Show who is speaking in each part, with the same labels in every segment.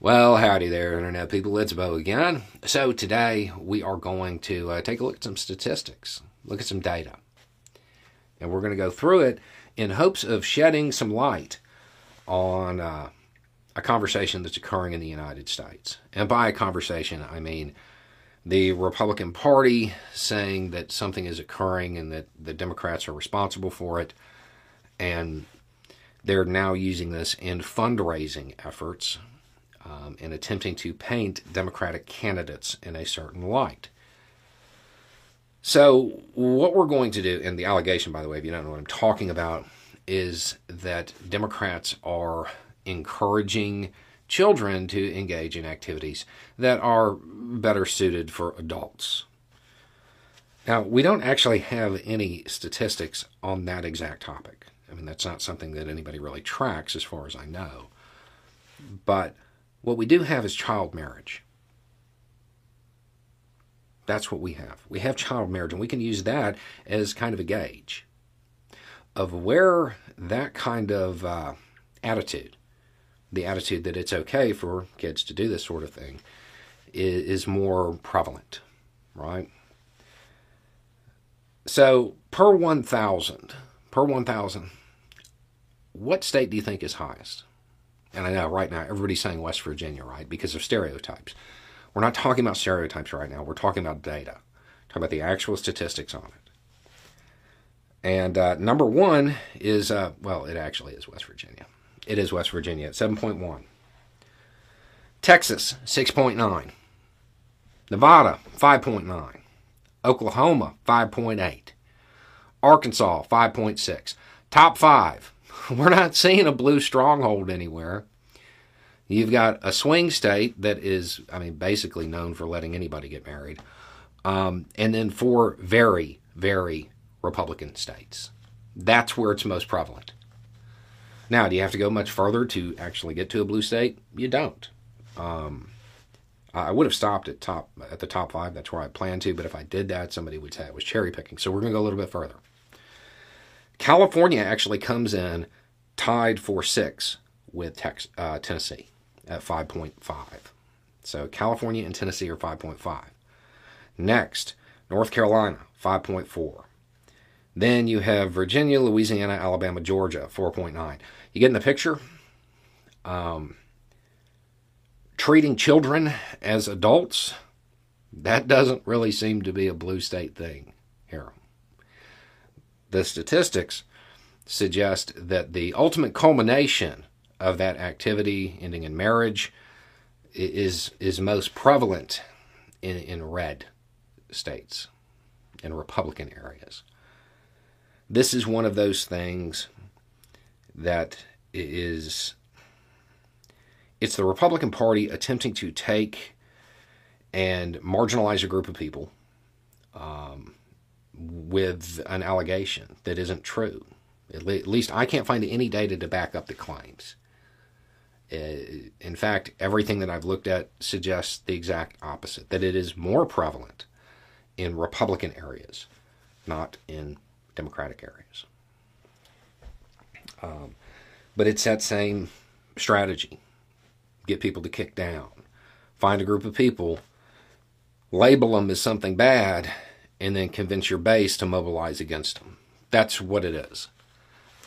Speaker 1: Well, howdy there, Internet people. It's Beau again. So, today we are going to uh, take a look at some statistics, look at some data. And we're going to go through it in hopes of shedding some light on uh, a conversation that's occurring in the United States. And by a conversation, I mean the Republican Party saying that something is occurring and that the Democrats are responsible for it. And they're now using this in fundraising efforts um, and attempting to paint Democratic candidates in a certain light. So, what we're going to do, and the allegation, by the way, if you don't know what I'm talking about, is that Democrats are encouraging children to engage in activities that are better suited for adults. Now, we don't actually have any statistics on that exact topic. I mean, that's not something that anybody really tracks as far as I know. But what we do have is child marriage. That's what we have. We have child marriage, and we can use that as kind of a gauge of where that kind of uh, attitude, the attitude that it's okay for kids to do this sort of thing, is, more prevalent, right? So, per 1,000, per 1,000, what state do you think is highest? And I know right now everybody's saying West Virginia, right? Because of stereotypes. We're not talking about stereotypes right now. We're talking about data. Talking about the actual statistics on it. And uh, number one is, uh, well, it actually is West Virginia. It is West Virginia at 7.1. Texas, 6.9. Nevada, 5.9. Oklahoma, 5.8. Arkansas, 5.6. Top five We're not seeing a blue stronghold anywhere. You've got a swing state that is, I mean, basically known for letting anybody get married. Um, and then four very, very Republican states. That's where it's most prevalent. Now, do you have to go much further to actually get to a blue state? You don't. Um, I would have stopped at top at the top five. That's where I planned to. But if I did that, somebody would say I was cherry picking. So we're going to go a little bit further. California actually comes in tied for six with Tex, uh, Tennessee at 5.5. So California and Tennessee are 5.5. Next, North Carolina, 5.4. Then you have Virginia, Louisiana, Alabama, Georgia, 4.9. You get in the picture? Um, treating children as adults, that doesn't really seem to be a blue state thing here the statistics suggest that the ultimate culmination of that activity ending in marriage is is most prevalent in, in red states in republican areas. This is one of those things that is it's the republican party attempting to take and marginalize a group of people um, with an allegation that isn't true. At, least I can't find any data to back up the claims. Uh, in fact, everything that I've looked at suggests the exact opposite that it is more prevalent in Republican areas, not in Democratic areas. Um, but it's that same strategy get people to kick down, find a group of people, label them as something bad, and then convince your base to mobilize against them. That's what it is.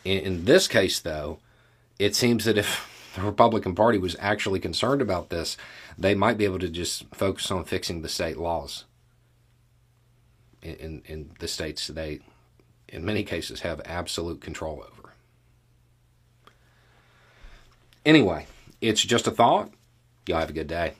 Speaker 1: In, in this case, though, it seems that if the Republican Party was actually concerned about this, they might be able to just focus on fixing the state laws in, in, in the states they, in many cases, have absolute control over. Anyway, it's just a thought. Y'all have a good day.